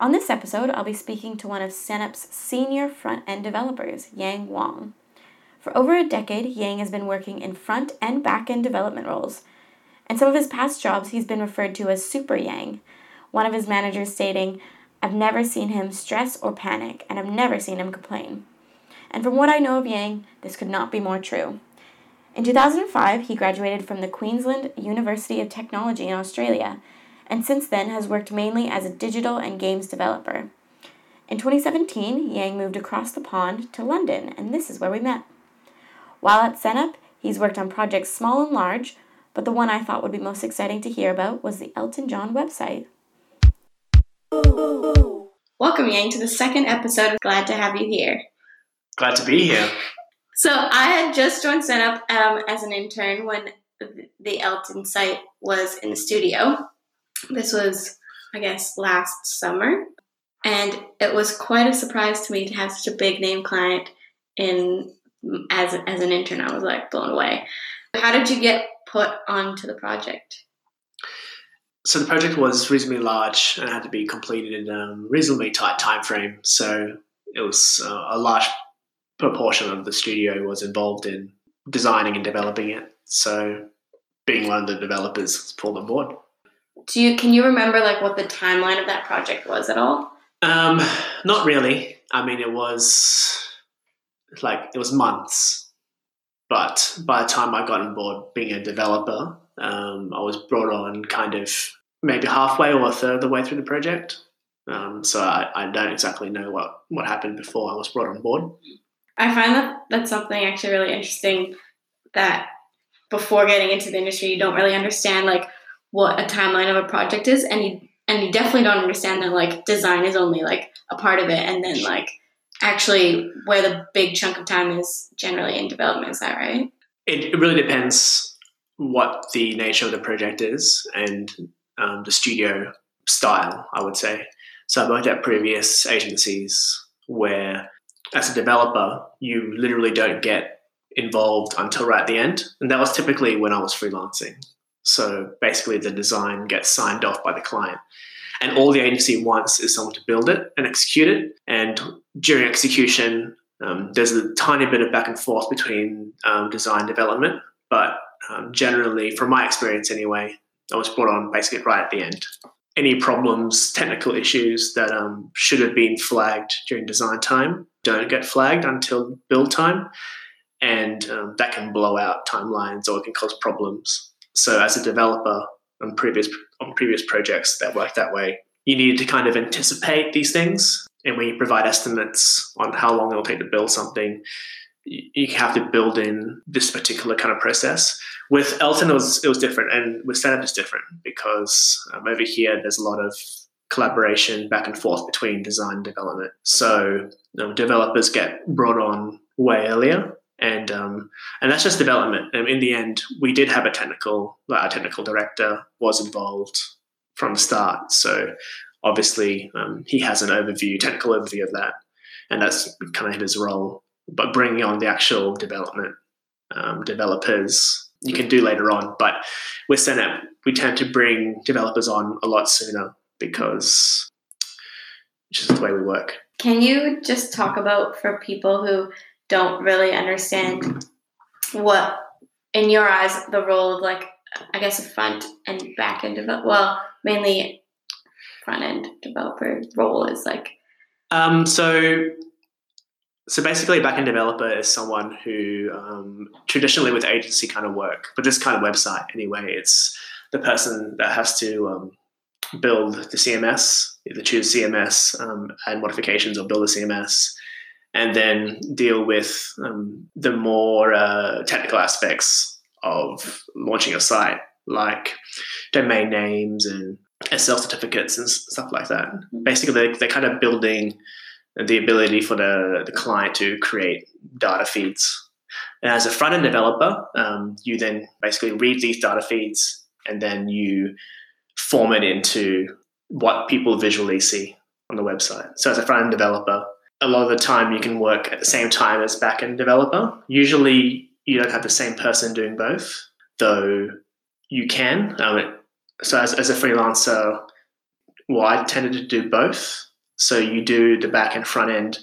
On this episode, I'll be speaking to one of Sennep's senior front end developers, Yang Wang. For over a decade, Yang has been working in front and back end development roles. In some of his past jobs, he's been referred to as Super Yang, one of his managers stating, I've never seen him stress or panic, and I've never seen him complain. And from what I know of Yang, this could not be more true. In 2005, he graduated from the Queensland University of Technology in Australia, and since then has worked mainly as a digital and games developer. In 2017, Yang moved across the pond to London, and this is where we met. While at Sennep, he's worked on projects small and large, but the one I thought would be most exciting to hear about was the Elton John website. Welcome, Yang, to the second episode. Of Glad to have you here. Glad to be here. So I had just joined Sennep um, as an intern when the Elton site was in the studio. This was, I guess, last summer, and it was quite a surprise to me to have such a big name client in as as an intern. I was like blown away. How did you get put onto the project? So the project was reasonably large and had to be completed in a reasonably tight time frame. So it was uh, a large proportion of the studio was involved in designing and developing it. So being one of the developers pulled on board. Do you can you remember like what the timeline of that project was at all? Um, not really. I mean, it was like it was months, but by the time I got on board being a developer, um, I was brought on kind of maybe halfway or a third of the way through the project. Um, so I, I, don't exactly know what, what happened before I was brought on board. I find that that's something actually really interesting that before getting into the industry, you don't really understand like what a timeline of a project is, and you and you definitely don't understand that like design is only like a part of it, and then like actually where the big chunk of time is generally in development. Is that right? It, it really depends what the nature of the project is and um, the studio style. I would say. So I've worked at previous agencies where, as a developer, you literally don't get involved until right at the end, and that was typically when I was freelancing. So basically, the design gets signed off by the client. And all the agency wants is someone to build it and execute it. And during execution, um, there's a tiny bit of back and forth between um, design development. But um, generally, from my experience anyway, I was brought on basically right at the end. Any problems, technical issues that um, should have been flagged during design time don't get flagged until build time. And um, that can blow out timelines or it can cause problems. So as a developer on previous on previous projects that work that way, you need to kind of anticipate these things. And when you provide estimates on how long it'll take to build something, you have to build in this particular kind of process. With Elton, it was, it was different, and with Sennep, it's different because um, over here there's a lot of collaboration back and forth between design and development. So um, developers get brought on way earlier, and um, and that's just development. And in the end, we did have a technical, like our technical director was involved from the start. So obviously, um, he has an overview, technical overview of that, and that's kind of his role. But bringing on the actual development um, developers, you can do later on. But with Sennep, we tend to bring developers on a lot sooner because just the way we work. Can you just talk about for people who don't really understand what, in your eyes, the role of like I guess a front and back end develop well, mainly front end developer role is like. Um, so so basically, a backend developer is someone who um, traditionally with agency kind of work, but this kind of website anyway, it's the person that has to um, build the CMS, either choose CMS, um, add modifications, or build a CMS, and then deal with um, the more uh, technical aspects of launching a site, like domain names and SSL certificates and stuff like that. Mm-hmm. Basically, they're, they're kind of building the ability for the, the client to create data feeds. And as a front end developer, um, you then basically read these data feeds and then you form it into what people visually see on the website. So as a front end developer, a lot of the time you can work at the same time as backend developer. Usually you don't have the same person doing both, though you can. Um, so as, as a freelancer, well, I tended to do both. So you do the back and front end,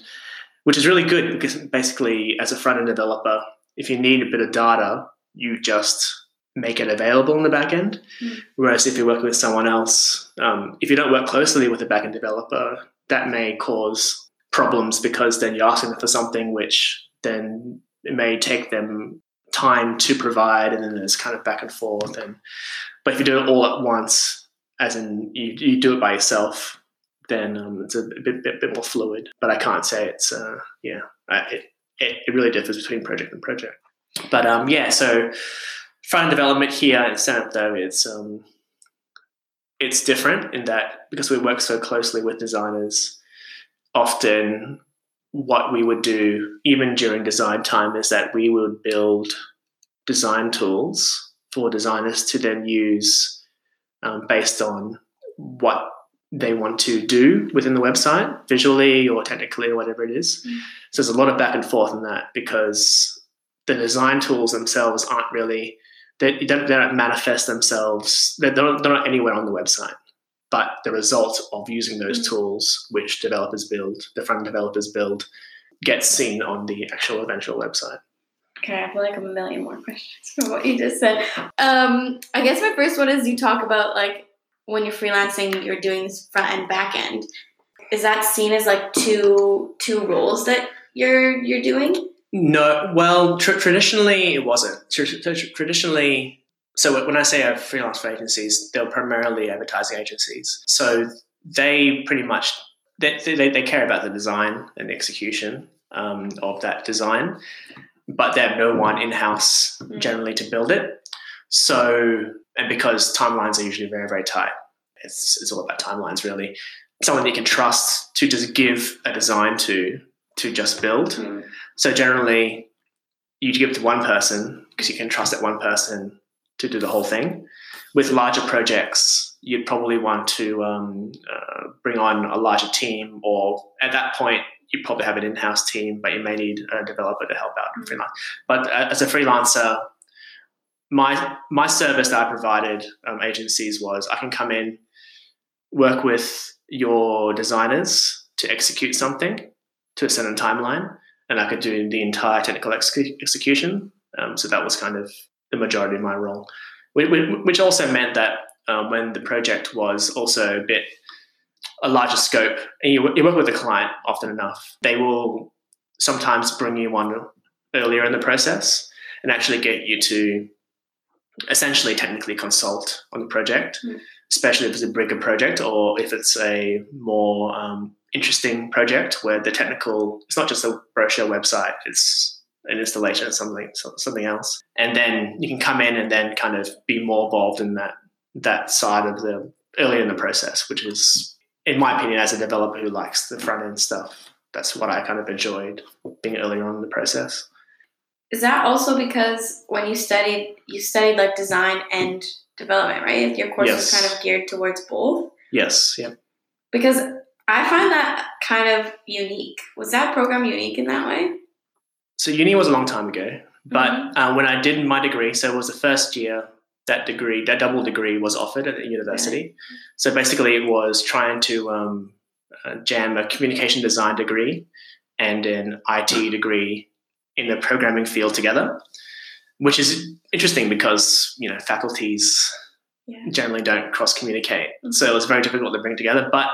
which is really good because basically, as a front end developer, if you need a bit of data, you just make it available in the back end. Mm. Whereas if you're working with someone else, um, if you don't work closely with a back end developer, that may cause problems because then you're asking them for something which then it may take them time to provide and then there's kind of back and forth and but if you do it all at once as in you, you do it by yourself then um, it's a bit, bit, bit more fluid but i can't say it's uh, yeah it, it, it really differs between project and project. But um, yeah so front development here in Sennep though it's um, it's different in that because we work so closely with designers often what we would do, even during design time, is that we would build design tools for designers to then use um, based on what they want to do within the website, visually or technically or whatever it is. Mm. So there's a lot of back and forth in that because the design tools themselves aren't really they, they, don't, they don't manifest themselves. They're, they're, not, they're not anywhere on the website but the result of using those mm. tools, which developers build, the front developers build, gets seen on the actual eventual website. Okay, I feel like a million more questions from what you just said. Um, I guess my first one is you talk about like when you're freelancing, you're doing this front end, back end. Is that seen as like two two roles that you're you're doing? No, well, tr- traditionally it wasn't. Tr- tr- traditionally, so when I say I freelance for agencies, they're primarily advertising agencies. So they pretty much they, they, they care about the design and the execution um, of that design, but they have no one in house mm. generally to build it. So and because timelines are usually very very tight, it's it's all about timelines really. Someone you can trust to just give a design to to just build. Mm. So generally, you give it to one person because you can trust that one person to do the whole thing. With larger projects, you'd probably want to um, uh, bring on a larger team, or at that point, you probably have an in-house team, but you may need a developer to help out. Mm-hmm. But uh, as a freelancer, my my service that I provided um, agencies was I can come in, work with your designers to execute something to a certain timeline, and I could do the entire technical ex- execution. Um, so that was kind of the majority of my role, which also meant that um, when the project was also a bit a larger scope, and you, you work with the client often enough, they will sometimes bring you on earlier in the process and actually get you to essentially technically consult on the project, mm. especially if it's a bigger project or if it's a more um, interesting project where the technical, it's not just a brochure website, it's an installation of something something else, and then you can come in and then kind of be more involved in that that side of the early in the process, which is, in my opinion, as a developer who likes the front end stuff, that's what I kind of enjoyed being earlier on in the process. Is that also because when you studied, you studied like design and development, right? Your course yes. is kind of geared towards both. Yes. Yeah. Because I find that kind of unique. Was that program unique in that way? So uni was a long time ago, but mm-hmm. uh, when I did my degree, so it was the first year that degree, that double degree was offered at the university. So basically, it was trying to um, uh, jam a communication design degree and an IT degree in the programming field together, which is interesting because you know faculties yeah. generally don't cross communicate, mm-hmm. so it was very difficult to bring together. But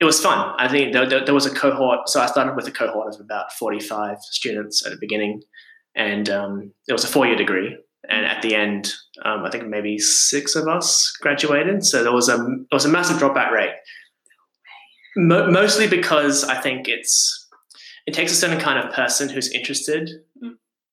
it was fun. I think there, there, there, was a cohort. So I started with a cohort of about 45 students at the beginning, and um, it was a four year degree. And at the end, um, I think maybe six of us graduated. So there was a there was a massive dropout rate. Mo- mostly because I think it's it takes a certain kind of person who's interested mm.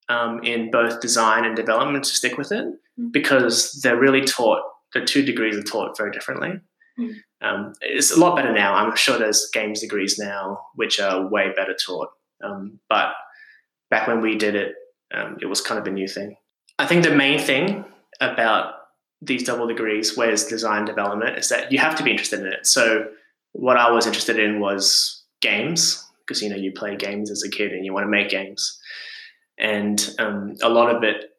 um, in both design and development to stick with it mm. because they're really taught. The two degrees are taught very differently. Mm. Um, it's a lot better now. I'm sure there's games degrees now which are way better taught. Um, but back when we did it, um, it was kind of a new thing. I think the main thing about these double degrees, where's design development, is that you have to be interested in it. So what I was interested in was games because you know you play games as a kid and you want to make games, and um, a lot of it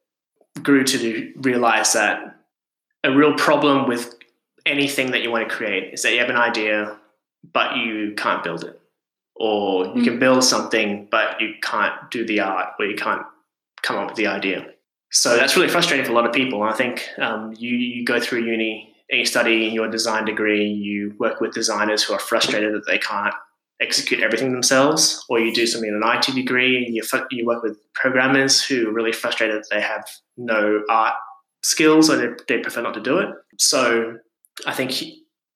grew to realize that a real problem with anything that you want to create is that you have an idea, but you can't build it. Or you mm. can build something, but you can't do the art, or you can't come up with the idea. So that's really frustrating for a lot of people. I think um, you, you go through uni and you study in your design degree, you work with designers who are frustrated that they can't execute everything themselves, or you do something in an IT degree and you, you work with programmers who are really frustrated that they have no art skills or they, they prefer not to do it. So I think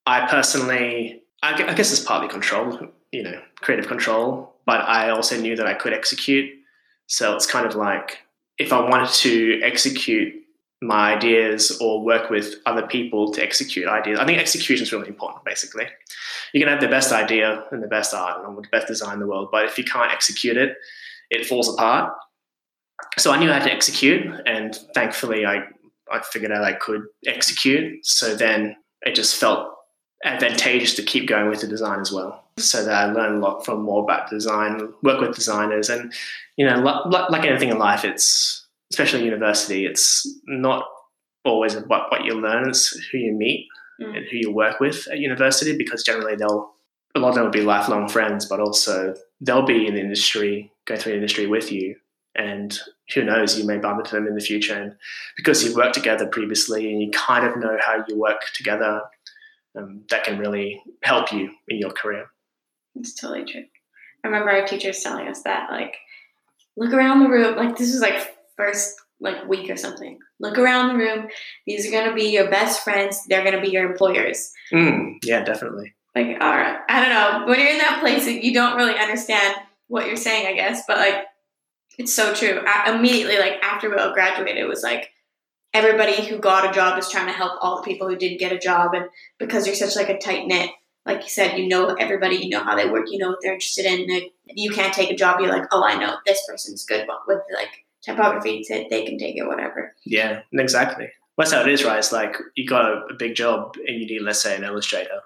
I personally, I guess it's partly control, you know, creative control, but I also knew that I could execute. So it's kind of like if I wanted to execute my ideas or work with other people to execute ideas. I think execution is really important, basically. You can have the best idea and the best art and the best design in the world, but if you can't execute it, it falls apart. So I knew I had to execute, and thankfully, I, I figured out I could execute. So then it just felt advantageous to keep going with the design as well. So that I learned a lot from more about design, work with designers, and you know, like, like anything in life, it's especially university, it's not always what, what you learn, it's who you meet mm. and who you work with at university because generally they'll, a lot of them will be lifelong friends, but also they'll be in the industry, go through the industry with you. And who knows, you may bump into them in the future. And because you've worked together previously and you kind of know how you work together, um, that can really help you in your career. It's totally true. I remember our teachers telling us that, like, look around the room. Like, this was like first like week or something. Look around the room. These are gonna be your best friends. They're gonna be your employers. Mm, yeah, definitely. Like, all right, I don't know. When you're in that place, you don't really understand what you're saying, I guess. But like, it's so true. I, immediately, like after we all graduated, it was like everybody who got a job is trying to help all the people who didn't get a job, and because you're such like a tight knit. Like you said, you know everybody, you know how they work, you know what they're interested in. Like, you can't take a job. You're like, oh, I know this person's good with like typography to they can take it whatever yeah exactly that's how it is right it's like you got a, big job and you need let's say an illustrator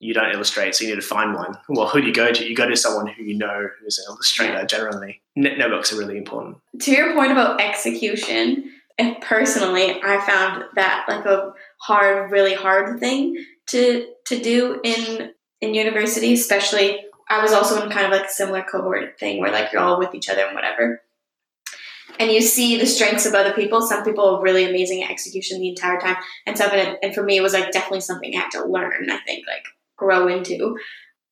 you don't illustrate so you need to find one well who do you go to you go to someone who you know who's an illustrator generally networks are really important to your point about execution and personally i found that like a hard really hard thing to to do in in university especially i was also in kind of like a similar cohort thing where like you're all with each other and whatever and you see the strengths of other people. Some people are really amazing at execution the entire time, and. And, and for me, it was like definitely something I had to learn. I think like grow into.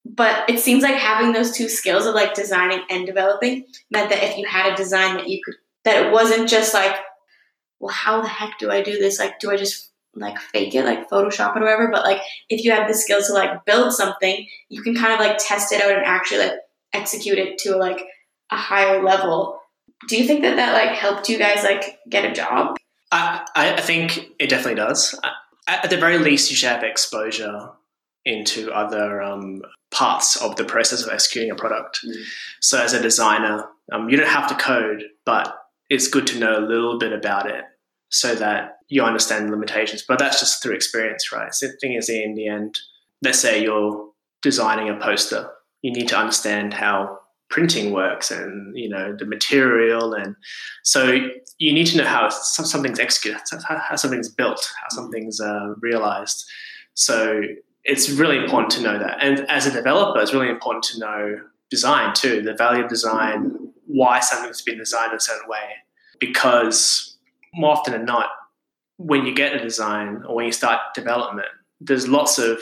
But it seems like having those two skills of like designing and developing meant that if you had a design that you could, that it wasn't just like, well, how the heck do I do this? Like, do I just like fake it, like Photoshop it or whatever? But like, if you have the skills to like build something, you can kind of like test it out and actually like execute it to like a higher level do you think that that like helped you guys like get a job? I, I think it definitely does. At the very least, you should have exposure into other um, parts of the process of executing a product. Mm. So, as a designer, um, you don't have to code, but it's good to know a little bit about it so that you understand the limitations. But that's just through experience, right? So the thing is, in the end, let's say you're designing a poster, you need to understand how printing works and you know the material and so you need to know how something's executed how something's built how something's uh, realized so it's really important to know that. And as a developer it's really important to know design too the value of design why something's been designed in a certain way. Because more often than not when you get a design or when you start development there's lots of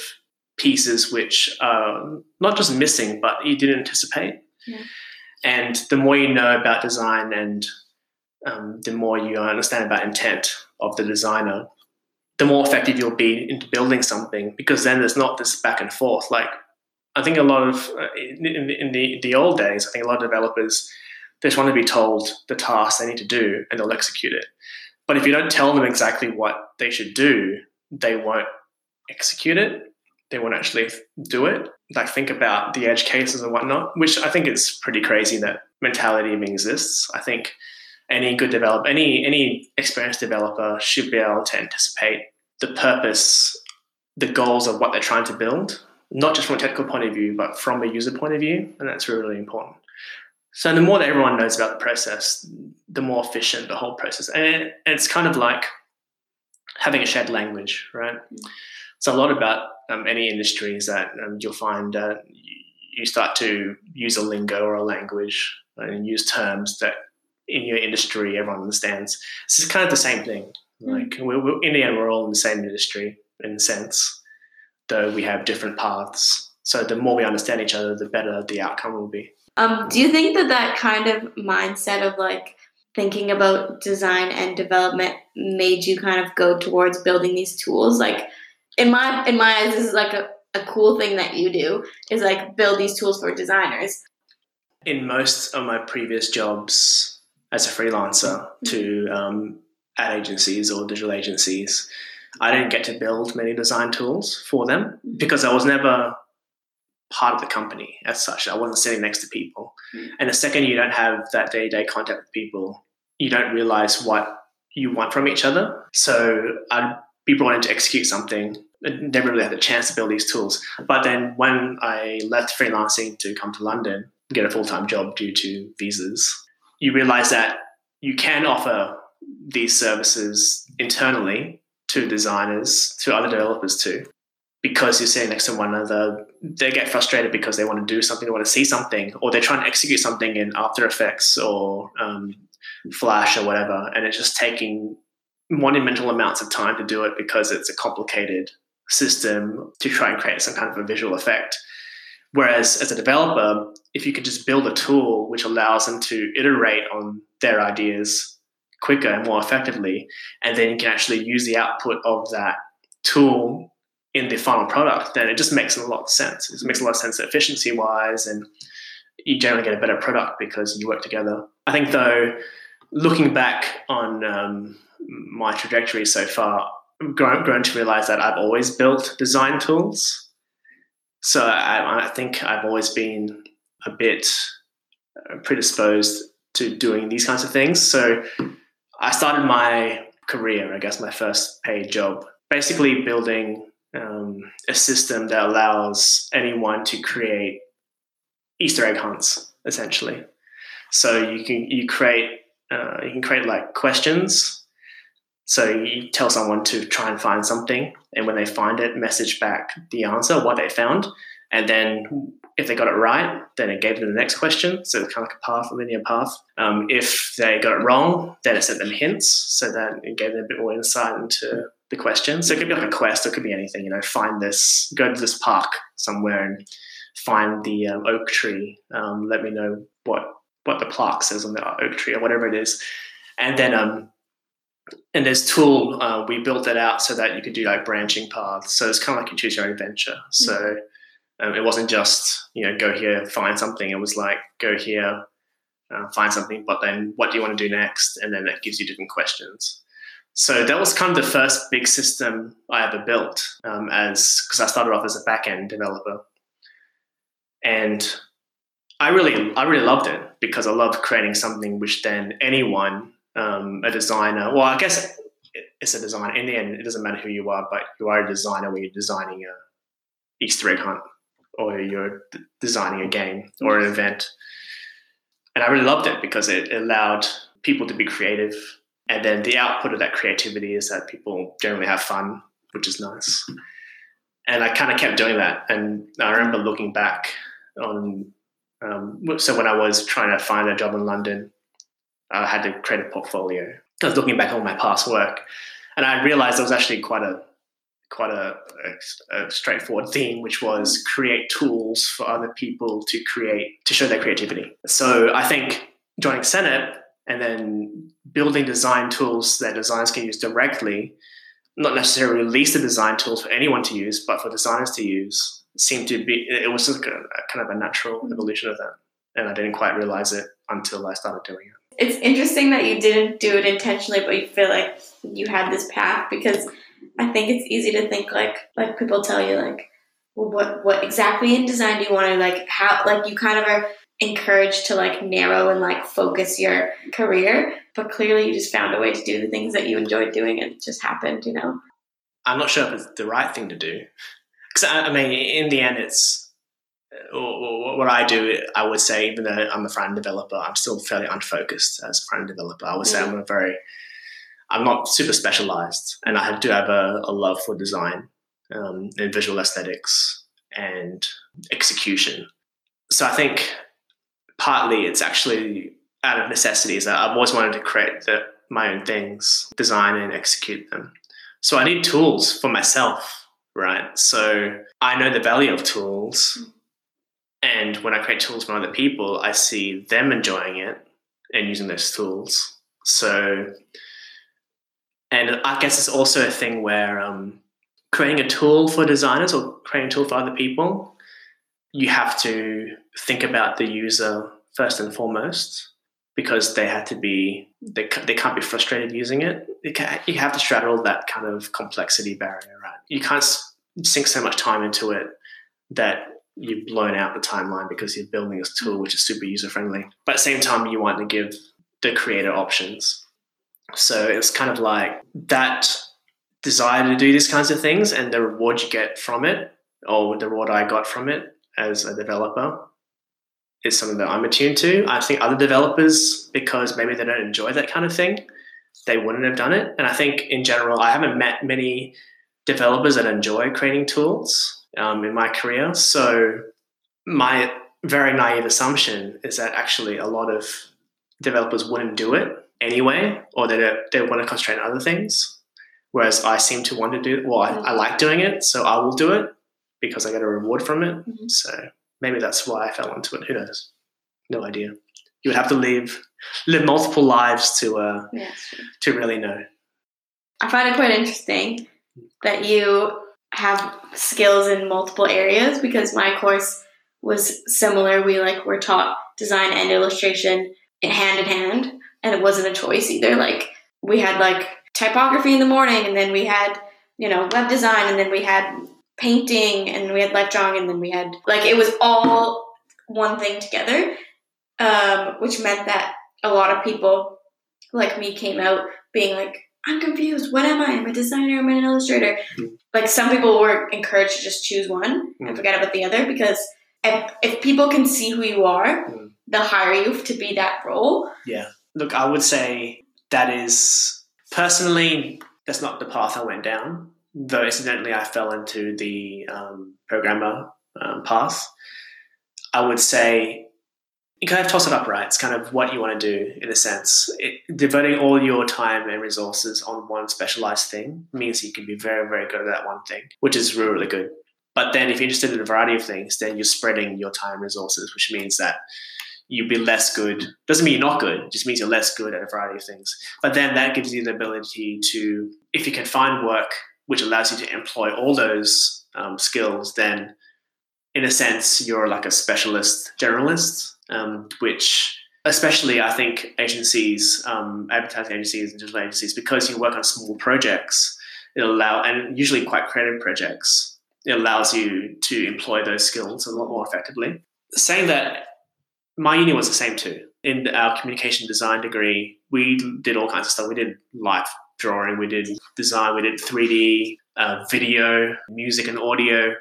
pieces which are not just missing but you didn't anticipate. And the more you know about design and um, the more you understand about intent of the designer, the more effective you'll be into building something because then there's not this back and forth. Like I think a lot of uh, in, in, the the old days, I think a lot of developers they just want to be told the task they need to do and they'll execute it. But if you don't tell them exactly what they should do, they won't execute it they won't actually do it. Like think about the edge cases and whatnot, which I think is pretty crazy that mentality even exists. I think any good developer, any any experienced developer should be able to anticipate the purpose, the goals of what they're trying to build, not just from a technical point of view, but from a user point of view, and that's really, really important. So the more that everyone knows about the process, the more efficient the whole process. And it's kind of like having a shared language, right? So a lot about um, any industry is that um, you'll find that you start to use a lingo or a language and use terms that in your industry everyone understands. It's kind of the same thing. Mm. Like we're, we're, in the end, we're all in the same industry in a sense, though we have different paths. So the more we understand each other, the better the outcome will be. Um, do you think that that kind of mindset of like thinking about design and development made you kind of go towards building these tools? Like in my in my eyes, this is like a, a cool thing that you do is like build these tools for designers. In most of my previous jobs as a freelancer mm-hmm. to um, ad agencies or digital agencies, I didn't get to build many design tools for them mm-hmm. because I was never part of the company as such. I wasn't sitting next to people. Mm. And the second you don't have that day to day contact with people, you don't realize what you want from each other. So I'd be brought in to execute something. I never really had the chance to build these tools. But then when I left freelancing to come to London, get a full time job due to visas, you realize that you can offer these services internally to designers, to other developers too because you're sitting next to one another, they get frustrated because they want to do something, they want to see something, or they're trying to execute something in After Effects or um, Flash or whatever, and it's just taking monumental amounts of time to do it because it's a complicated system to try and create some kind of a visual effect. Whereas as a developer, if you could just build a tool which allows them to iterate on their ideas quicker and more effectively, and then you can actually use the output of that tool in the final product, then it just makes a lot of sense. It makes a lot of sense efficiency wise, and you generally get a better product because you work together. I think, though, looking back on um, my trajectory so far, I've grown, grown, to realize that I've always built design tools. So I, I think I've always been a bit uh, predisposed to doing these kinds of things. So I started my career, I guess my first paid job, basically building um, a system that allows anyone to create Easter egg hunts, essentially. So you can you create uh, you can create like questions. So you tell someone to try and find something, and when they find it, message back the answer, what they found, and then if they got it right, then it gave them the next question. So it's kind of like a path, a linear path. Um, if they got it wrong, then it sent them hints, so that it gave them a bit more insight into the question. So it could be like a quest, it could be anything. You know, find this, go to this park somewhere and find the um, oak tree. Um, let me know what what the plaque says on the oak tree or whatever it is, and then um, and this tool uh, we built it out so that you could do like branching paths. So it's kind of like you choose your own adventure. So um, it wasn't just you know go here find something. It was like go here. Uh, find something, but then what do you want to do next? And then that gives you different questions. So that was kind of the first big system I ever built, um, as because I started off as a back end developer, and I really I really loved it because I loved creating something which then anyone, um, a designer, well, I guess it's a designer. In the end, it doesn't matter who you are, but you are a designer when you're designing a Easter egg hunt or you're d- designing a game or an event. And I really loved it because it allowed people to be creative and then the output of that creativity is that people generally have fun, which is nice. And I kind of kept doing that. And I remember looking back on, um, so when I was trying to find a job in London, I had to create a portfolio. I was looking back on my past work, and I realized there was actually quite a quite a, a, a, straightforward theme, which was create tools for other people to create to show their creativity. So I think joining Sennep and then building design tools that designers can use directly, not necessarily release the design tools for anyone to use, but for designers to use, seemed to be, it was just kind of a natural mm-hmm. evolution of that. And I didn't quite realize it until I started doing it. It's interesting that you didn't do it intentionally, but you feel like you had this path because I think it's easy to think like, like people tell you like, well, what, what exactly in design do you want to like, how, like you kind of are encouraged to like narrow and like focus your career but clearly you just found a way to do the things that you enjoyed doing and it just happened you know? I'm not sure if it's the right thing to do. Because I, I, mean in the end it's what i do i would say even though i'm a front developer i'm still fairly unfocused as a front developer. I would say mm. i'm a very i'm not super specialized and i do have a, a love for design um, and visual aesthetics and execution. So I think partly it's actually out of necessities. I've always wanted to create the, my own things, design and execute them. So I need tools for myself, right? So I know the value of tools. And when I create tools for other people, I see them enjoying it and using those tools. So, and I guess it's also a thing where um, creating a tool for designers or creating a tool for other people, you have to think about the user first and foremost because they have to be they, they can't be frustrated using it. Can, you have to straddle that kind of complexity barrier, right? You can't sink so much time into it that you've blown out the timeline because you're building this tool which is super user friendly. But at the same time, you want to give the creator options. So it's kind of like that desire to do these kinds of things and the reward you get from it, or the reward I got from it as a developer, is something that I'm attuned to. I think other developers, because maybe they don't enjoy that kind of thing, they wouldn't have done it. And I think in general, I haven't met many developers that enjoy creating tools um, in my career. So my very naive assumption is that actually a lot of developers wouldn't do it anyway, or they they want to concentrate on other things. Whereas I seem to want to do well, I, I like doing it, so I will do it because I get a reward from it. Mm-hmm. So maybe that's why I fell into it. Who knows? No idea. You would have to live live multiple lives to uh, yeah, to really know. I find it quite interesting that you have skills in multiple areas because my course was similar. We like were taught design and illustration hand in hand, and it wasn't a choice either. Like we had like typography in the morning, and then we had you know web design, and then we had painting, and we had light drawing, and then we had like it was all one thing together, um, which meant that a lot of people like me came out being like I'm confused. What am I? I'm a designer. Am I'm an illustrator. Mm-hmm. Like some people were encouraged to just choose one mm-hmm. and forget about the other because if, if people can see who you are, mm-hmm. they'll hire you to be that role. Yeah. Look, I would say that is personally that's not the path I went down. Though incidentally, I fell into the um, programmer um, path. I would say you kind of toss it up, right? It's kind of what you want to do in a sense. It, devoting all your time and resources on one specialized thing means you can be very, very good at that one thing, which is really, really good. But then if you're interested in a variety of things, then you're spreading your time and resources, which means that you'll be less good. Doesn't mean you're not good, just means you're less good at a variety of things. But then that gives you the ability to, if you can find work which allows you to employ all those um, skills, then in a sense, you're like a specialist generalist um, which especially I think agencies, um, advertising agencies and digital agencies, because you work on small projects, it allow and usually quite creative projects, it allows you to employ those skills a lot more effectively. Saying that, my uni was the same too. In our communication design degree, we did all kinds of stuff. We did life drawing, we did design, we did 3D, uh, video, music, and audio.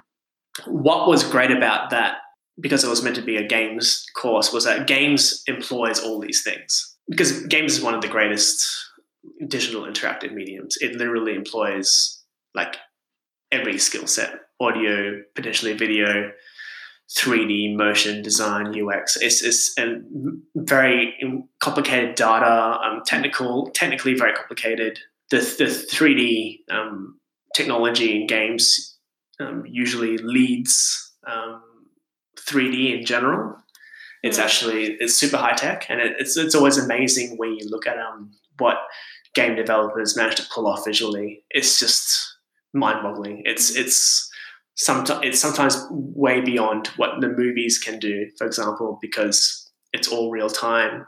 What was great about that because it was meant to be a games course, was that games employs all these things. Because games is one of the greatest digital interactive mediums. It literally employs like every skill set audio, potentially video, 3D, motion, design, UX. It's, it's very complicated data, um, technical, technically very complicated. The, the 3D um, technology in games um, usually leads um, 3D in general. It's actually it's super high tech, and it, it's it's always amazing when you look at um what game developers manage to pull off visually. It's just mind boggling. It's it's sometimes it's sometimes way beyond what the movies can do. For example, because it's all real time.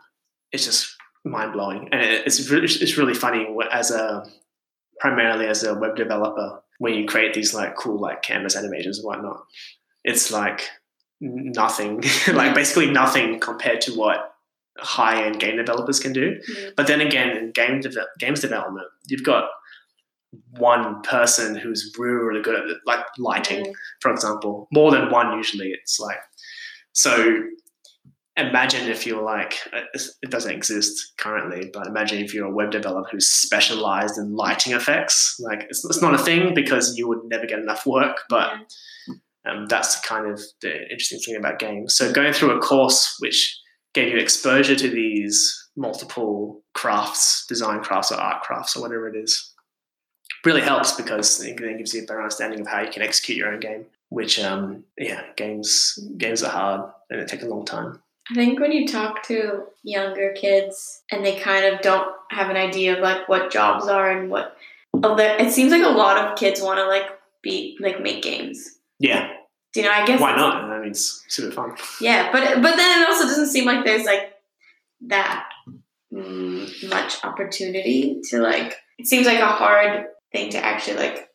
It's just mind blowing, and it's really, it's really funny as a primarily as a web developer when you create these like cool like canvas animations and whatnot. It's like nothing, like basically nothing compared to what high end game developers can do. Mm-hmm. But then again, in game de- games development, you've got one person who's really, really good at it, like lighting, mm-hmm. for example. More than one usually. It's like so. imagine if you're like uh, it doesn't exist currently but imagine if you're a web developer who's specialized in lighting effects like it's, it's not a thing because you would never get enough work but um, that's kind of the interesting thing about games so going through a course which gave you exposure to these multiple crafts design crafts or art crafts or whatever it is really helps because it then gives you a better understanding of how you can execute your own game which um yeah games games are hard and it takes a long time I think when you talk to younger kids and they kind of don't have an idea of like what jobs are and what it seems like a lot of kids want to like be like make games. Yeah. Do you know? I guess why not? I mean, it's super fun. Yeah, but but then it also doesn't seem like there's like that much opportunity to like. It seems like a hard thing to actually like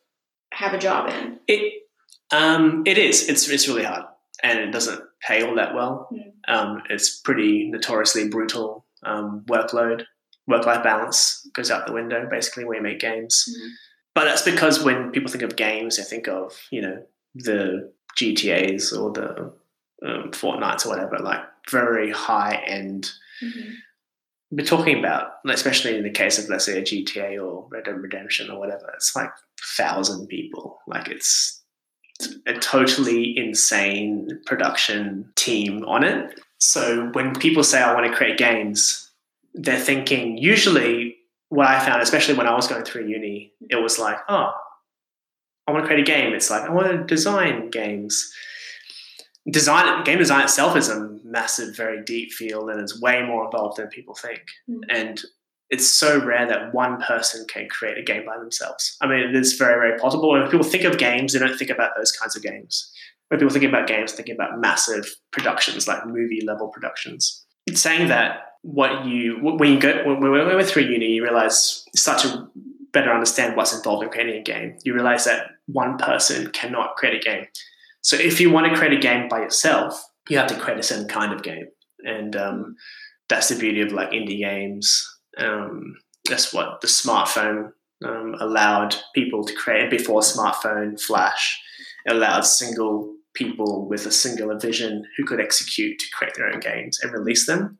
have a job in. It um it is. It's it's really hard, and it doesn't pay all that well. Mm. Um, it's pretty notoriously brutal um, workload. Work life balance goes out the window basically when you make games. Mm. But that's because when people think of games, they think of you know the GTA's or the um, Fortnites or whatever, like very high end. Mm-hmm. We're talking about, especially in the case of let's say a GTA or Red Dead Redemption or whatever, it's like thousand people. Like it's a totally insane production team on it. So when people say, I want to create games, they're thinking, usually, what I found, especially when I was going through uni, it was like, oh, I want to create a game. It's like, I want to design games. Design game design itself is a massive, very deep field, and it's way more involved than people think. Mm. And it's so rare that one person can create a game by themselves. I mean, it is very, very possible. When people think of games, they don't think about those kinds of games. When people think about games, thinking about massive productions, like movie level productions. It's saying that what you when you go when we're through uni, you realize start to better understand what's involved in creating a game. You realize that one person cannot create a game. So if you want to create a game by yourself, you have to create a certain kind of game, and um, that's the beauty of like indie games um, that's what the smartphone um, allowed people to create. Before smartphone, Flash allowed single people with a singular vision who could execute to create their own games and release them,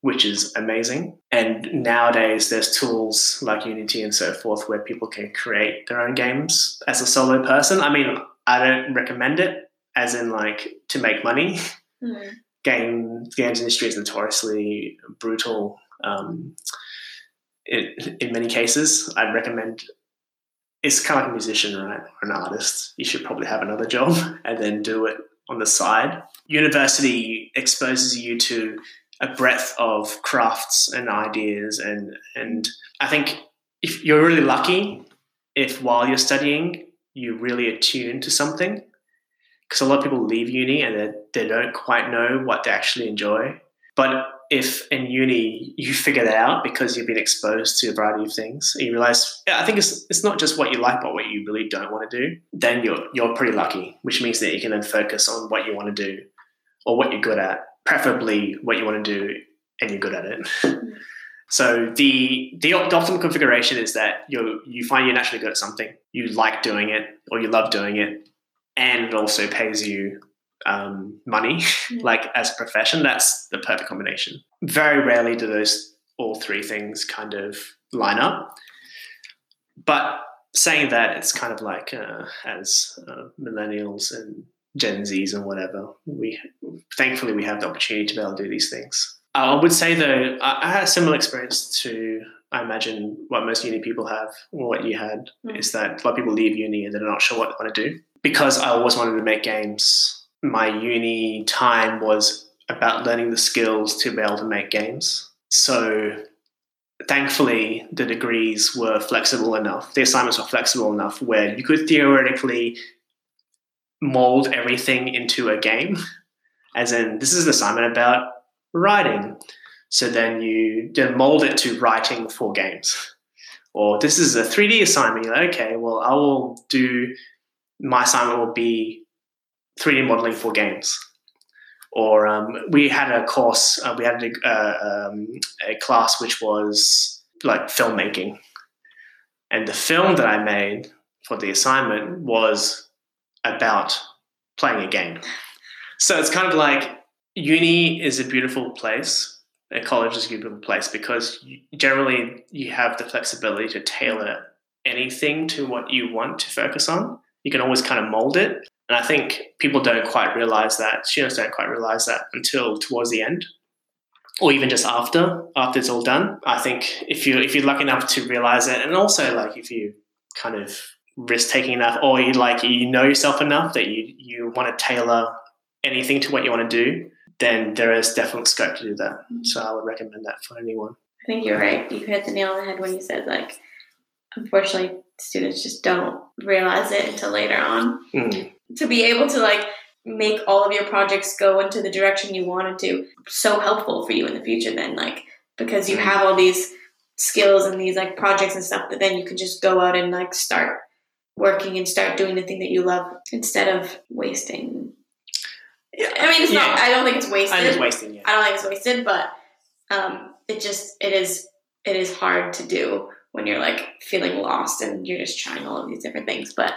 which is amazing. And nowadays, there's tools like Unity and so forth where people can create their own games as a solo person. I mean, I don't recommend it as in like to make money. Mm. Game games industry is notoriously brutal. Um, in, in many cases, I'd recommend it's kind of like a musician, right? Or an artist. You should probably have another job and then do it on the side. University exposes you to a breadth of crafts and ideas and and I think if you're really lucky if while you're studying you really attune to something. Because a lot of people leave uni and they, they don't quite know what they actually enjoy. But if in uni you figure that out because you've been exposed to a variety of things and you realize I think it's it's not just what you like but what you really don't want to do, then you're you're pretty lucky, which means that you can then focus on what you want to do or what you're good at, preferably what you want to do and you're good at it. Mm-hmm. So the, the the optimal configuration is that you you find you're naturally good at something, you like doing it or you love doing it, and it also pays you um, money, like as a profession, that's the perfect combination. Very rarely do those all three things kind of line up. But saying that, it's kind of like uh, as uh, millennials and Gen Zs and whatever, we thankfully we have the opportunity to be able to do these things. I would say though, I had a similar experience to I imagine what most uni people have, or what you had, mm. is that a lot of people leave uni and they're not sure what they want to do. Because I always wanted to make games my uni time was about learning the skills to be able to make games. So thankfully, the degrees were flexible enough, the assignments were flexible enough where you could theoretically mold everything into a game. As in, this is an assignment about writing. So then you mold it to writing for games. Or this is a 3D assignment. You're like, okay, well, I will do my assignment will be 3D modeling for games. Or um, we had a course, uh, we had a, uh, um, a class which was like filmmaking. And the film that I made for the assignment was about playing a game. So it's kind of like uni is a beautiful place. And college is a beautiful place because generally you have the flexibility to tailor anything to what you want to focus on. You can always kind of mold it. And I think people don't quite realize that, students don't quite realize that until towards the end or even just after after it's all done. I think if you if you're lucky enough to realize it, and also like if you kind of risk taking enough, or you like you know yourself enough that you you want to tailor anything to what you want to do, then there is definitely scope to do that. Mm-hmm. So I would recommend that for anyone. I think you're right. You hit the nail on the head when you said like, unfortunately, students just don't realize it until later on. Mm. To be able to like make all of your projects go into the direction you wanted to so helpful for you in the future then like because you mm-hmm. have all these skills and these like projects and stuff that then you can just go out and like start working and start doing the thing that you love instead of wasting yeah. i mean it's yeah. not i don't think it's wasted it's wasting yeah. i don't think it's wasted but um it just it is it is hard to do when you're like feeling lost and you're just trying all of these different things but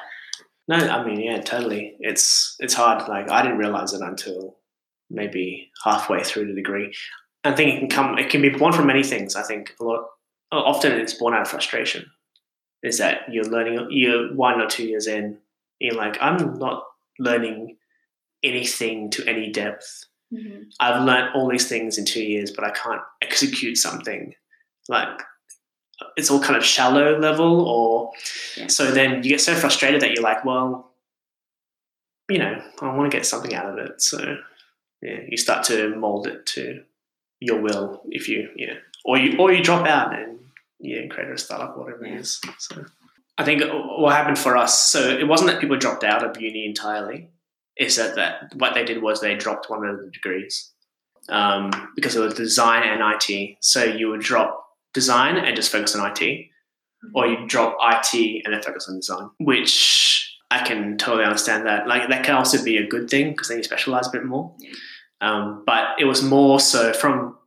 no, I mean, yeah, totally. It's it's hard. Like I didn't realize it until maybe halfway through the degree. I think it can come. It can be born from many things. I think a lot. Often it's born out of frustration. Is that you're learning? You're one or two years in. You're like, I'm not learning anything to any depth. Mm-hmm. I've learned all these things in two years, but I can't execute something. Like it's all kind of shallow level or yeah. so then you get so frustrated that you're like well you know i want to get something out of it so yeah you start to mold it to your will if you yeah or you or you drop out and yeah create a startup whatever yeah. it is so i think what happened for us so it wasn't that people dropped out of uni entirely is that, that what they did was they dropped one of the degrees um, because it was design and IT. So you would drop design and just focus on IT, mm-hmm. or you drop IT and then focus on design, which I can totally understand that. Like that can also be a good thing because then you specialize a bit more. Um, but it was more so from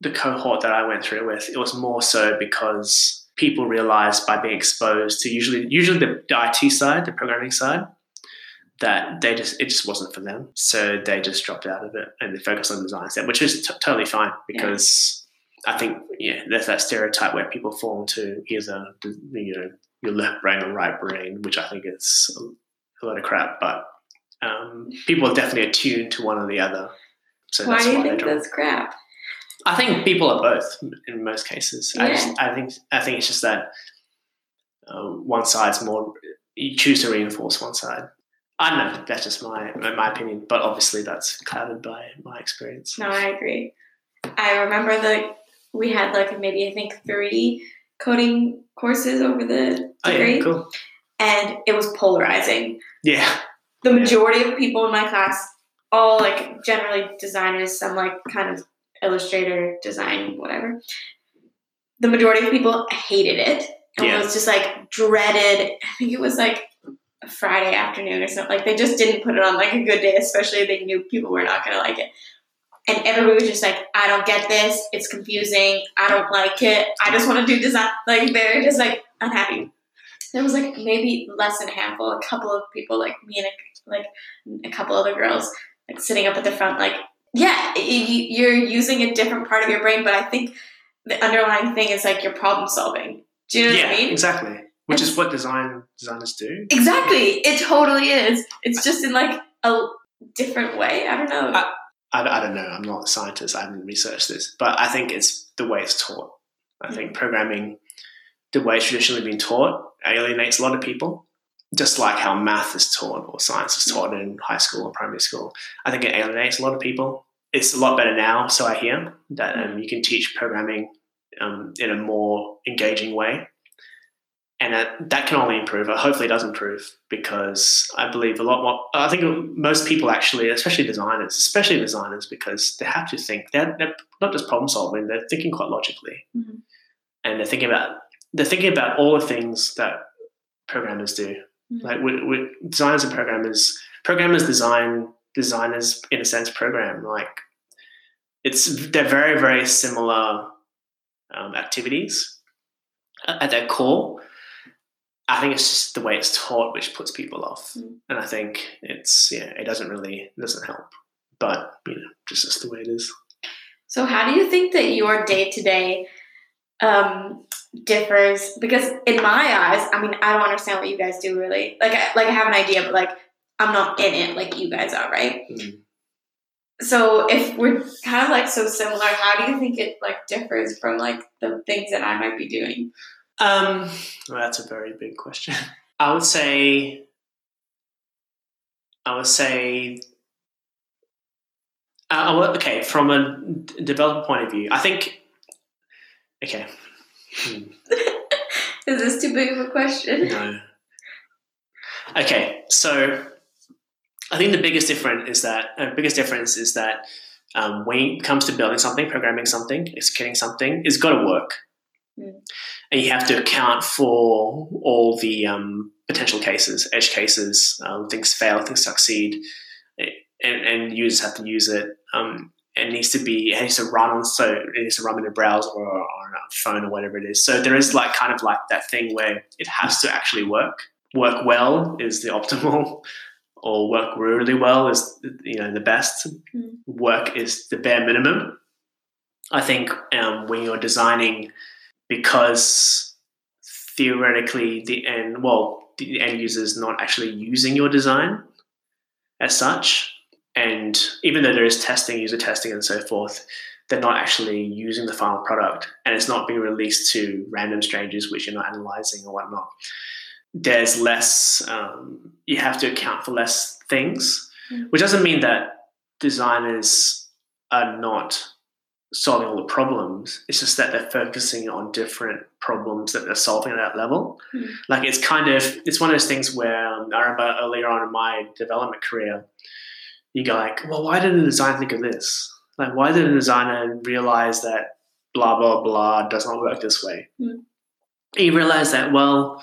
the cohort that I went through with. It was more so because people realized by being exposed to usually usually the, the IT side, the programming side, that they just it just wasn't for them. So they just dropped out of it and they focused on design instead, which is t- totally fine because I think yeah, there's that stereotype where people fall into either you know your left brain or right brain, which I think is a lot of crap. But um, people are definitely attuned to one or the other. So why do you why think that's crap? I think people are both in most cases. Yeah. I, just, I think I think it's just that uh, one side's more you choose to reinforce one side. I don't know. That's just my my opinion, but obviously that's clouded by my experience. No, I agree. I remember that we had like maybe I think three coding courses over the degree. Oh, yeah, cool. And it was polarizing. Yeah. The majority of people in my class, all like generally designers, some like kind of illustrator, design, whatever. The majority of people hated it. And yeah. was just like dreaded. I think it was like a Friday afternoon or something. Like they just didn't put it on like a good day, especially they knew people were not gonna like it. And everybody was just like, I don't get this. It's confusing. I don't like it. I just want to do design. Like they're just like unhappy. There was like maybe less than a handful, a couple of people like me and a, like a couple other girls like sitting up at the front, like yeah, you're using a different part of your brain, but I think the underlying thing is like your problem solving. Do you know yeah, what I mean? Exactly. Which is what design designers do. Exactly. It totally is. It's just in like a different way. I don't know. I, I, I don't know. I'm not a scientist. I haven't researched this, but I think it's the way it's taught. I think mm-hmm. programming, the way it's traditionally been taught, alienates a lot of people. Just like how math is taught or science is taught in high school or primary school, I think it alienates a lot of people. It's a lot better now, so I hear that um, you can teach programming um, in a more engaging way and that, that can only improve. Hopefully, it does improve because I believe a lot more. I think most people actually, especially designers, especially designers, because they have to think. They're, they're not just problem solving; they're thinking quite logically, mm-hmm. and they're thinking about they're thinking about all the things that programmers do. Mm-hmm. Like with, with designers and programmers, programmers design designers in a sense program. Like it's they're very very similar um, activities at their core I think it's just the way it's taught which puts people off, mm. and I think it's yeah, it doesn't really it doesn't help. but you know, just that's the way it is. So, how do you think that your day to day differs? Because in my eyes, I mean, I don't understand what you guys do really. Like, I, like I have an idea, but like I'm not in it like you guys are, right? Mm. So, if we're kind of like so similar, how do you think it like differs from like the things that I might be doing? Um, well, that's a very big question. I would say, I would say, uh, I would- okay, from a developer point of view, I think, okay, hmm, Is this too big of a question? no, okay, so I think the biggest difference is that, uh, biggest difference is that um, when it comes to building something, programming something, executing something, it's got to work. Mm. And you have to account for all the um, potential cases, edge cases, um, things fail, things succeed, eh, and, and users have to use it. Um, it needs to be, it needs to run, on, so it needs to run in a browser or, or on a phone or whatever it is. So there is like kind of like that thing where it has to actually work. Work well is the optimal, or work really well is you know the best. Mm. Work is the bare minimum. I think um, when you're designing, because theoretically the end well the end user is not actually using your design as such, and even though there is testing, user testing, and so forth, they're not actually using the final product, and it's not being released to random strangers which you're not analyzing or whatnot. There's less. Um, you have to account for less things, Mm. which doesn't mean that designers are not solving all the problems. It's just that they're focusing on different problems that they're solving at that level. Mm. Like it's kind of it's one of those things where um, I remember earlier on in my development career, you go like, well, why did the designer think of this? Like, why did the designer realize that blah blah blah does not work this way? Mm. You realize that well,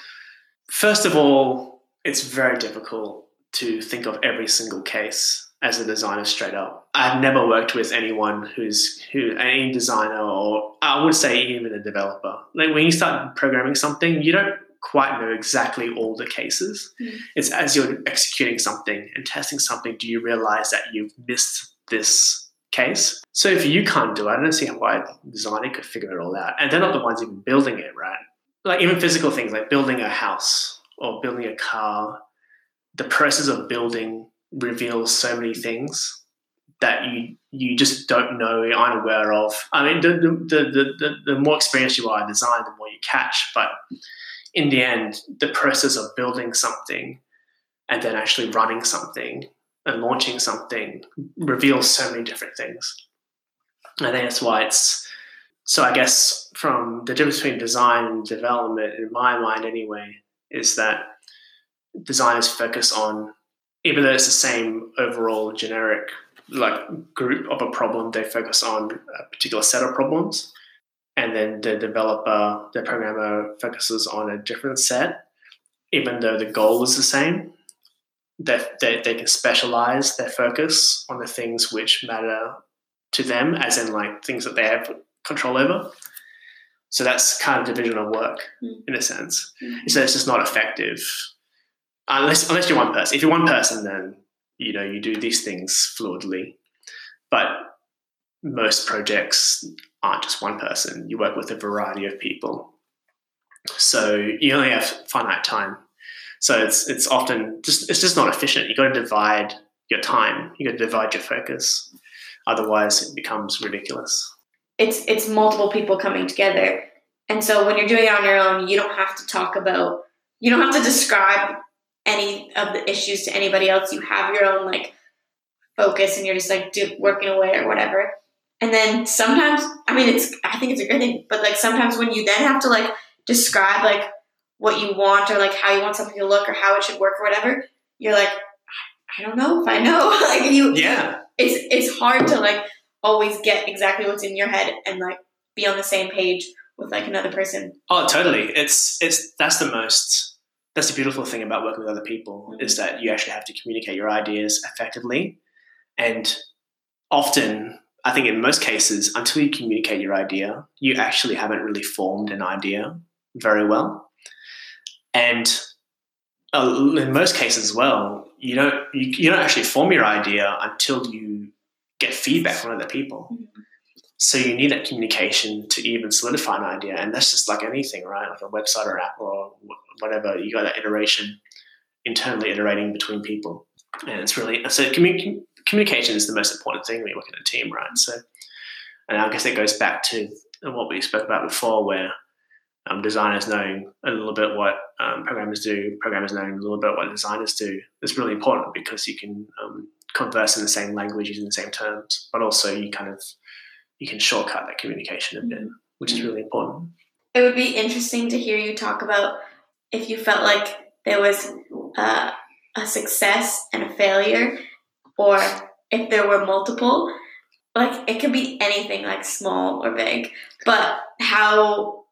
first of all, it's very difficult to think of every single case as a designer straight up. I've never worked with anyone who's who any designer or I would say even a developer. Like when you start programming something, you don't quite know exactly all the cases. Mm. It's as you're executing something and testing something, do you realize that you've missed this case? So if you can't do it, I don't see why a designer could figure it all out. And they're not the ones even building it, right? Like even physical things like building a house or building a car, the process of building reveals so many things that you you just don't know, you're unaware of. I mean, the the, the, the, the more experienced you are in design, the more you catch. But in the end, the process of building something and then actually running something and launching something reveals so many different things. I think that's why it's so. I guess from the difference between design and development, in my mind anyway, is that designers focus on even though it's the same overall generic like group of a problem, they focus on a particular set of problems, and then the developer, the programmer focuses on a different set, even though the goal is the same. They, they, they can specialize their focus on the things which matter to them, as in like things that they have control over. So that's kind of division of work Mm. in a sense. Mhm. So it's just not effective unless unless you're one person. If you're one person, then you know you do these things fluidly. But most projects aren't just one person. You work with a variety of people, so you only have finite time. So it's it's often just it's just not efficient. You got to divide your time. You got to divide your focus. Otherwise, it becomes ridiculous. it's it's multiple people coming together. And so when you're doing it on your own, you don't have to talk about you don't have to describe any of the issues to anybody else. You have your own like focus and you're just like do, working away or whatever. And then sometimes I mean it's I think it's a great thing, but like sometimes when you then have to like describe like what you want or like how you want something to look or how it should work or whatever, you're like I don't know if I know. like you Yeah, it's it's hard to like always get exactly what's in your head and like be on the same page with like another person. Oh, totally. It's it's that's the most that's the beautiful thing about working with other people Mhm. is that you actually have to communicate your ideas effectively, and often I think in most cases, until you communicate your idea, you actually haven't really formed an idea very well, and uh, in most cases as well, you don't you, you don't actually form your idea until you get feedback from other people. Mm-hmm. So you need that communication to even solidify an idea, and that's just like anything, right? Like a website or app or whatever. You got that iteration internally iterating between people, and it's really so commu- communication is the most important thing when you work in a team, right? So, and I guess it goes back to what we spoke about before, where um, designers knowing a little bit what um, programmers do, programmers knowing a little bit what designers do is really important because you can um, converse in the same language using the same terms, but also you kind of you can shortcut that communication a bit, which is really important. It would be interesting to hear you talk about if you felt like there was uh, a success and a failure, or if there were multiple. Like it could be anything, like small or big, but how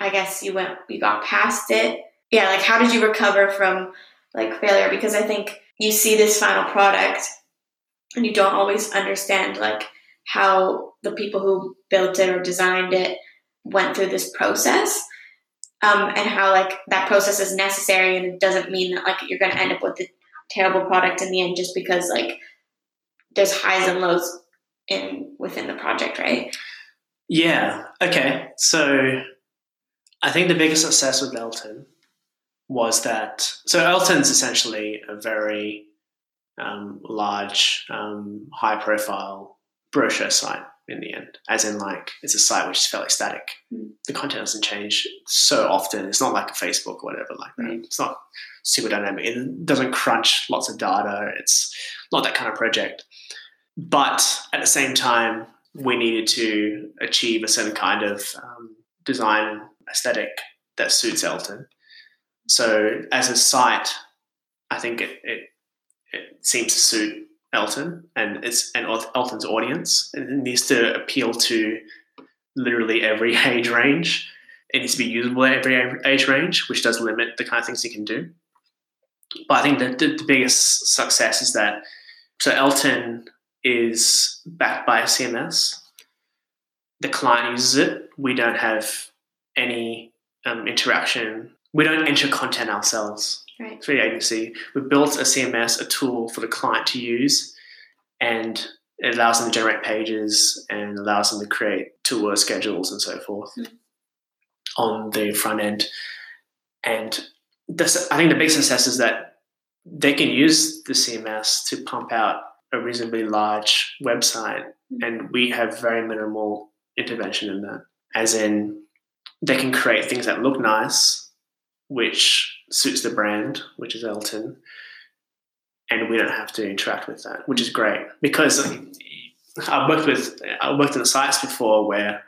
I guess you went, you got past it. Yeah, like how did you recover from like failure? Because I think you see this final product and you don't always understand like how the people who built it or designed it went through this process um, and how like that process is necessary and it doesn't mean that like you're going to end up with a terrible product in the end just because like there's highs and lows in within the project right? Yeah okay so i think the biggest success with elton was that so elton's essentially a very um, large um, high profile brochure site in the end, as in like it's a site which is fairly static. Mm. The content doesn't change so often. It's not like a Facebook or whatever like that. Right. It's not super dynamic. It doesn't crunch lots of data. It's not that kind of project. But at the same time, we needed to achieve a certain kind of um, design aesthetic that suits Elton. So as a site, I think it, it, it seems to suit Elton and it's and Elton's audience. It needs to appeal to literally every age range. It needs to be usable at every age range, which does limit the kind of things you can do. But I think that the, the biggest success is that so Elton is backed by a CMS. The client uses it. We don't have any um, interaction. We don't enter content ourselves right through the agency. We've built a CMS, a tool for the client to use, and it allows them to generate pages and allows them to create tour schedules and so forth Mm. on the front end. And this, I think the big success is that they can use the CMS to pump out a reasonably large website, Mm. and we have very minimal intervention in that. As in, they can create things that look nice, which suits the brand, which is Elton, and we don't have to interact with that, which is great because I've worked with I worked in sites before where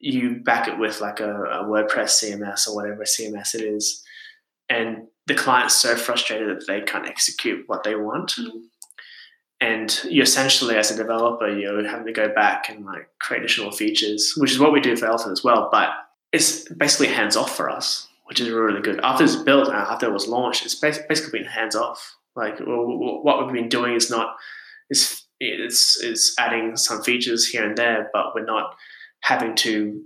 you back it with like a, a WordPress CMS or whatever CMS it is, and the client's so frustrated that they can't execute what they want. Mm. And you essentially, as a developer, you're having to go back and like create additional features, which is what we do for Elton as well. But it's basically hands off for us which is really good. After it's built and after it was launched, it's basically been hands off. Like what we've been doing is not is it's is adding some features here and there, but we're not having to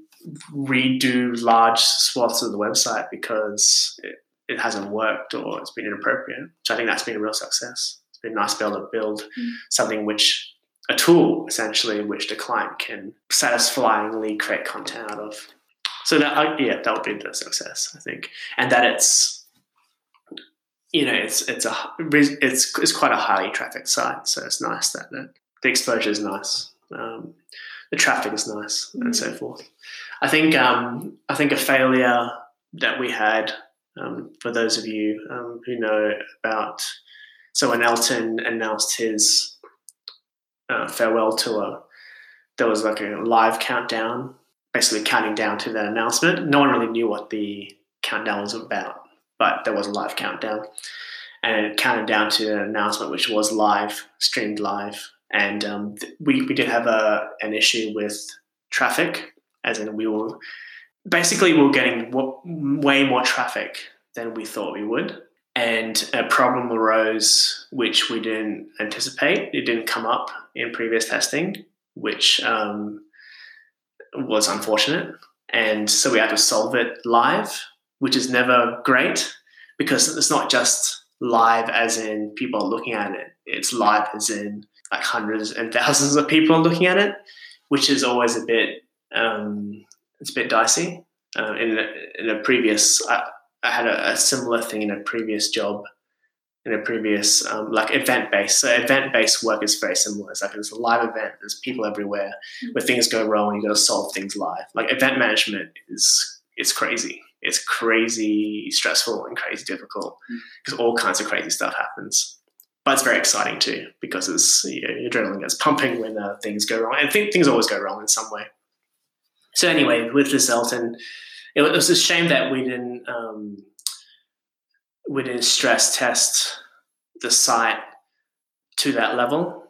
redo large swaths of the website because it, it hasn't worked or it's been inappropriate. So I think that's been a real success. It's been nice to be able to build Mm. something which a tool essentially which the client can satisfyingly create content out of. So that yeah, that would be the success, I think, and that it's you know it's it's a it's it's quite a highly trafficked site, so it's nice that, that the exposure is nice, um, the traffic is nice, Mm. and so forth. I think um, I think a failure that we had um, for those of you um, who know about so when Elton announced his uh, farewell tour, there was like a live countdown basically counting down to that announcement. No one really knew what the countdown was about, but there was a live countdown. And it counted down to an announcement which was live, streamed live. And um, th- we, we did have a, an issue with traffic, as in we were basically we were getting w- way more traffic than we thought we would. And a problem arose which we didn't anticipate. It didn't come up in previous testing, which um, was unfortunate. And so we had to solve it live, which is never great because it's not just live as in people are looking at it, it's live as in like hundreds and thousands of people are looking at it, which is always a bit um, it's a bit dicey. Uh, in a, in a previous, I, I had a, a, similar thing in a previous job, in a previous um, like event based. So event based work is very similar. It's like it's a live event. There's people everywhere. Mm-hmm. Where things go wrong, you got to solve things live. Like event management is it's crazy. It's crazy stressful and crazy difficult because mm-hmm. all kinds of crazy stuff happens but it's very exciting too because it's you know, your adrenaline gets pumping when uh, things go wrong, and th- things always go wrong in some way. So anyway, with this Elton, it was a shame that we didn't um, we didn't stress test the site to that level,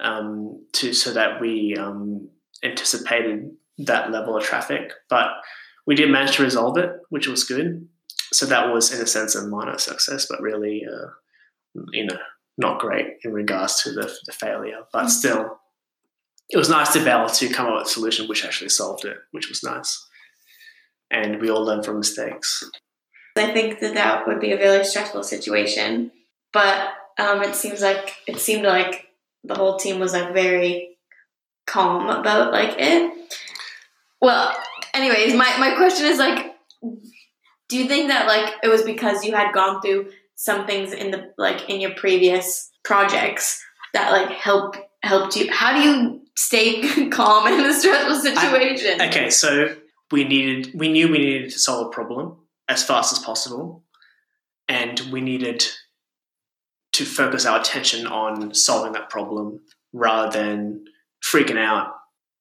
um, to so that we um, anticipated that level of traffic, but we did manage to resolve it, which was good. So that was, in a sense, a minor success, but really, uh, you know, not great in regards to the, the failure. But mm-hmm. still, it was nice to be able to come up with a solution which actually solved it, which was nice. And we all learn from mistakes. I think that that would be a very stressful situation, but um, it seems like it seemed like the whole team was like very calm about like it. Well, anyways, my, my question is like, do you think that like it was because you had gone through some things in the like in your previous projects that like help helped you? How do you stay calm in a stressful situation? I, okay so we needed we knew we needed to solve a problem as fast as possible and we needed to focus our attention on solving that problem rather than freaking out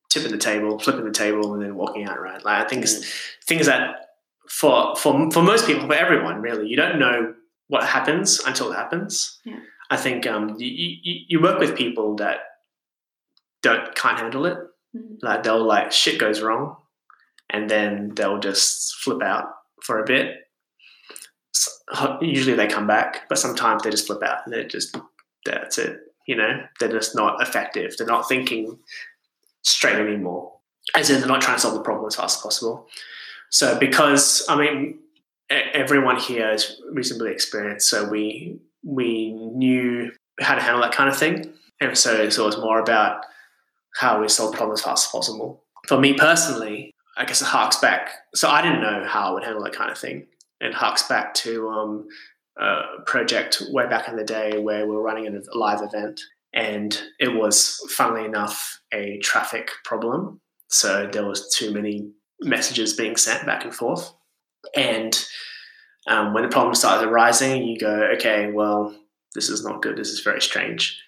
tipping the table flipping the table and then walking out right like i think mm. things that for for for most people for everyone really you don't know what happens until it happens. Yeah. I think um, you, you, you work with people that don't can't handle it. Mm-hmm. Like they'll like shit goes wrong, and then they'll just flip out for a bit. Usually they come back, but sometimes they just flip out and they're just that's it. You know, they're just not effective. They're not thinking straight anymore. As in, they're not trying to solve the problem as fast as possible. So, because I mean, everyone here is reasonably experienced, so we we knew how to handle that kind of thing, and so, so it was more about how we solve problems as fast as possible. For me personally, I guess it harks back. So I didn't know how I would handle that kind of thing. It harks back to um, a project way back in the day where we were running a live event, and it was, funnily enough, a traffic problem. So there was too many messages being sent back and forth and um, when the problem starts arising, you go, okay, well, this is not good. This is very strange.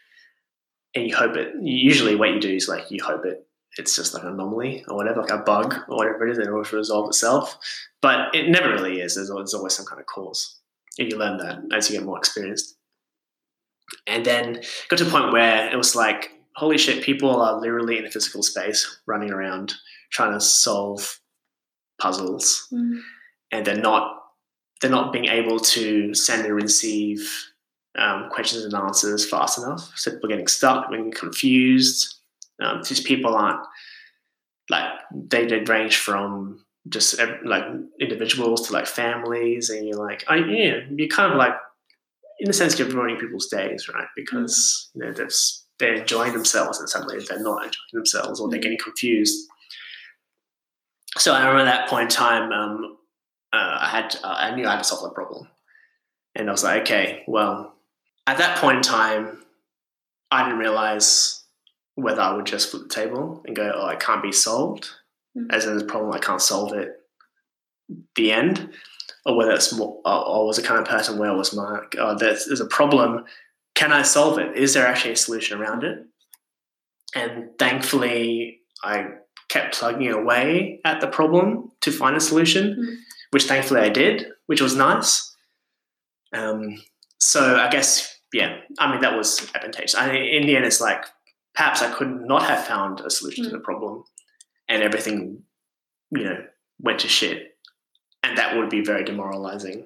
And you hope it, usually what you do is like, you hope it, it's just like an anomaly or whatever, like a bug or whatever it is, it will resolve itself. But it never really is. There's always, always some kind of cause. And you learn that as you get more experienced. And then got to a point where it was like, holy shit, people are literally in a physical space running around trying to solve puzzles. Mm and they're not they're not being able to send and receive um, questions and answers fast enough. So people are getting stuck, being confused. Um, these people aren't like they, did range from just like individuals to like families, and you're like, I yeah, you're kind of like in a sense you're ruining people's days, right? Because mm. you know they're they're enjoying themselves and suddenly they're not enjoying themselves, or they're mm. getting confused. So I remember that point in time. Um, uh, I had uh, I knew I had to solve the problem, and I was like, okay, well, at that point in time, I didn't realize whether I would just flip the table and go, oh, it can't be solved, mm-hmm. as in the problem, I can't solve it. The end, or whether it's more, or, or was the kind of person where it was my, oh, there's, there's a problem. Can I solve it? Is there actually a solution around it? And thankfully, I kept plugging away at the problem to find a solution. Mm-hmm which thankfully I did, which was nice. Um, so I guess, yeah, I mean, that was advantageous. I, in the end, it's like perhaps I could not have found a solution mm. to the problem and everything, you know, went to shit. And that would be very demoralizing.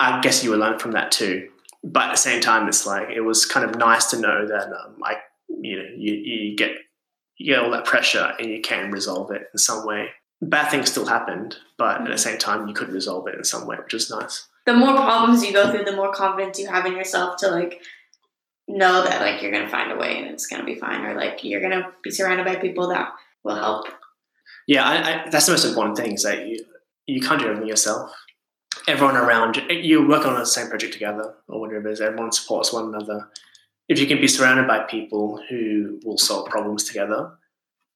I guess you would learn from that too. But at the same time, it's like it was kind of nice to know that um, I, you know, you, you get you get all that pressure and you can resolve it in some way bad things still happened, but at the mm. same time, you could resolve it in some way, which is nice. The more problems you go through, the more confidence you have in yourself to like know that like you're gonna find a way and it's gonna be fine, or like you're gonna be surrounded by people that will help. Yeah, I, I, that's the most important thing is that you you can't do everything yourself. Everyone around you, you work on the same project together or whatever it is. Everyone supports one another. If you can be surrounded by people who will solve problems together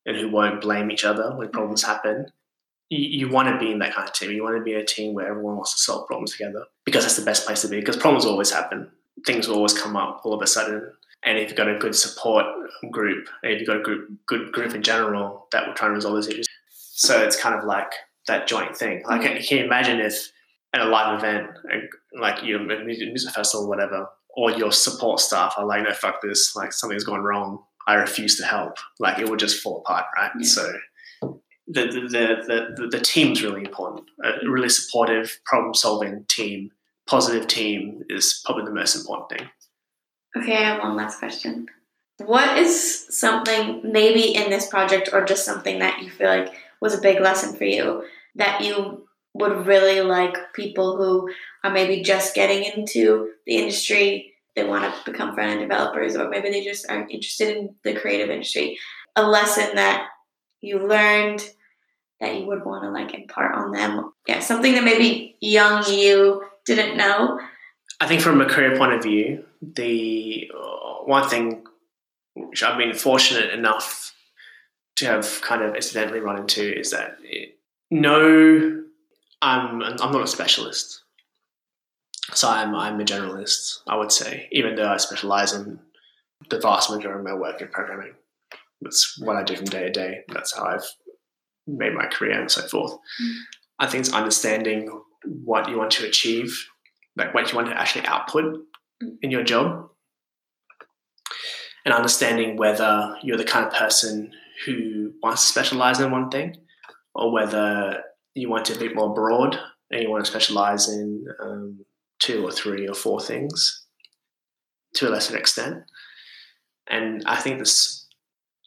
and who won't blame each other when problems mm-hmm. happen, you, you want to be in that kind of team. You want to be a team where everyone wants to solve problems together because that's the best place to be. Because problems always happen. Things will always come up all of a sudden. And if you've got a good support group, and if you've got a group, good group in general that will try and resolve those issues, so it's kind of like that joint thing. Like, Mhm. can you imagine if at a live event, like you a music festival, or whatever, all your support staff are like, "No, fuck this! Like something's gone wrong. I refuse to help." Like it would just fall apart, right? Yeah. So the the, the the the team's really important. A really supportive, problem-solving team, positive team is probably the most important thing. Okay, I have one last question. What is something maybe in this project or just something that you feel like was a big lesson for you that you would really like people who are maybe just getting into the industry, they want to become front end developers, or maybe they just aren't interested in the creative industry. A lesson that you learned that you would want to like impart on them. Yeah, something that maybe young you didn't know. I think from a career point of view, the uh, one thing which I've been fortunate enough to have kind of incidentally run into is that it, no, I'm I'm not a specialist, so I'm I'm a generalist. I would say, even though I specialize in the vast majority of my work in programming, that's what I do from day to day. That's how I've made my career and so forth. Mm. I think it's understanding what you want to achieve like what you want to actually output in your job. And understanding whether you're the kind of person who wants to specialize in one thing or whether you want to be more broad and you want to specialize in um, two or three or four things to a lesser extent. And i think this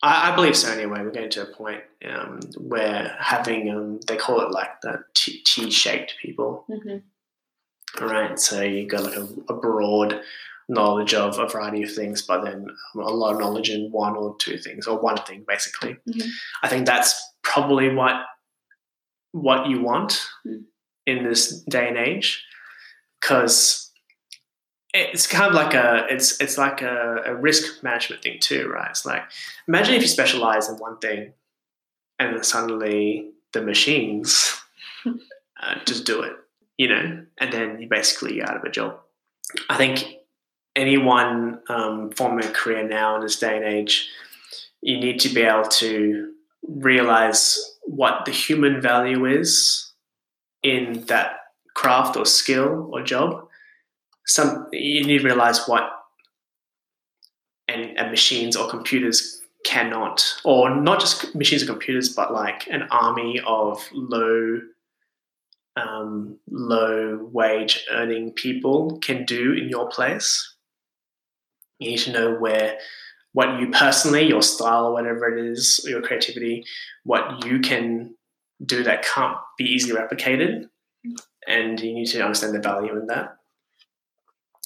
i, I believe so anyway we're getting to a point um, where having um, they call it like the T- t-shaped people Mm-hmm. right? So you got like a, a broad knowledge of a variety of things, but then a lot of knowledge in one or two things, or one thing basically. Mhm. I think that's probably what what you want Mm. in this day and age, because it's kind of like a it's it's like a, a risk management thing too, right? It's like imagine if you specialize in one thing, and then suddenly the machines uh, just do it you know, and then you're basically out of a job. I think anyone um, forming a career now in this day and age, you need to be able to realize what the human value is in that craft or skill or job. Some you need to realize what and, and machines or computers cannot, or not just machines or computers, but like an army of low um, low wage earning people can do in your place. You need to know where what you personally, your style or whatever it is, your creativity, what you can do that can't be easily replicated. And you need to understand the value in that.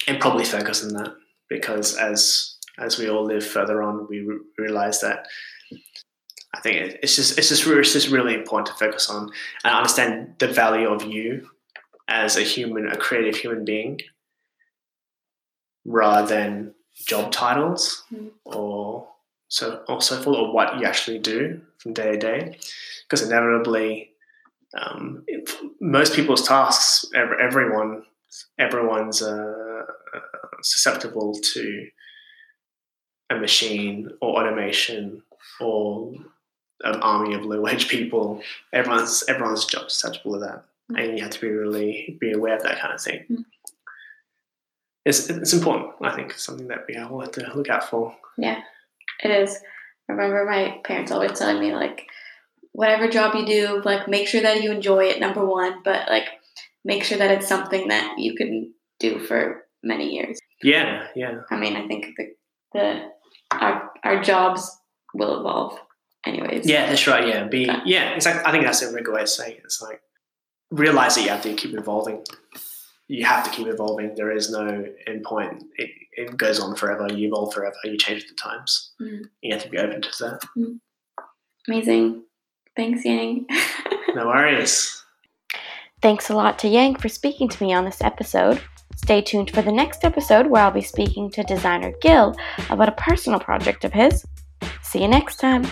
And probably focus on that. Because as as we all live further on, we re- realize that I think it- it's just it's just it's just really important to focus on and understand the value of you as a human, a creative human being, rather than job titles Mm. or so or so forth, or what you actually do from day to day. Because inevitably, um, most people's tasks, everyone, everyone's uh, susceptible to a machine or automation or an army of low wage people. Everyone's everyone's job is susceptible to that, and you have to be really be aware of that kind of thing. Mm. It's it's important. I think it's something that we all have to look out for. Yeah, it is. I remember my parents always telling me like, whatever job you do, like make sure that you enjoy it. Number one, but like make sure that it's something that you can do for many years. Yeah, yeah, I mean, I think the the our our jobs will evolve, anyways. yeah. That's right. Yeah, be Okay. yeah. It's like I think that's a really good way of saying it. It's like realize that you have to keep evolving. you have to keep evolving. There is no end point. It, it goes on forever. You evolve forever. You change with the times. Mm. You have to be open to that. Amazing. Thanks, Yang. No worries. Thanks a lot to Yang for speaking to me on this episode. Stay tuned for the next episode where I'll be speaking to designer Gil about a personal project of his. See you next time.